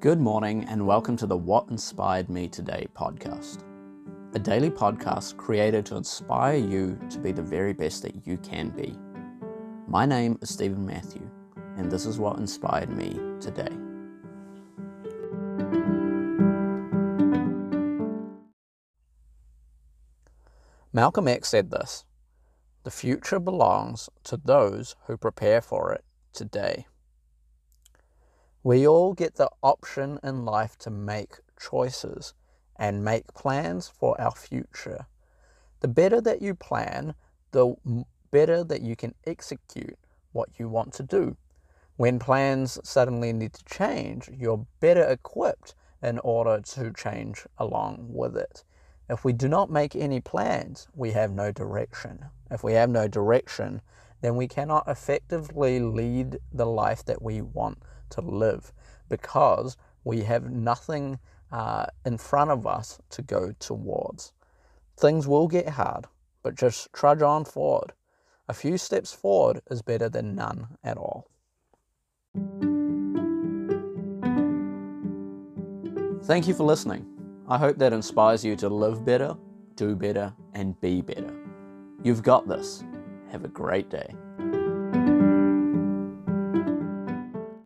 Good morning, and welcome to the What Inspired Me Today podcast, a daily podcast created to inspire you to be the very best that you can be. My name is Stephen Matthew, and this is what inspired me today. Malcolm X said this The future belongs to those who prepare for it today. We all get the option in life to make choices and make plans for our future. The better that you plan, the better that you can execute what you want to do. When plans suddenly need to change, you're better equipped in order to change along with it. If we do not make any plans, we have no direction. If we have no direction, then we cannot effectively lead the life that we want to live because we have nothing uh, in front of us to go towards. Things will get hard, but just trudge on forward. A few steps forward is better than none at all. Thank you for listening. I hope that inspires you to live better, do better, and be better. You've got this. Have a great day.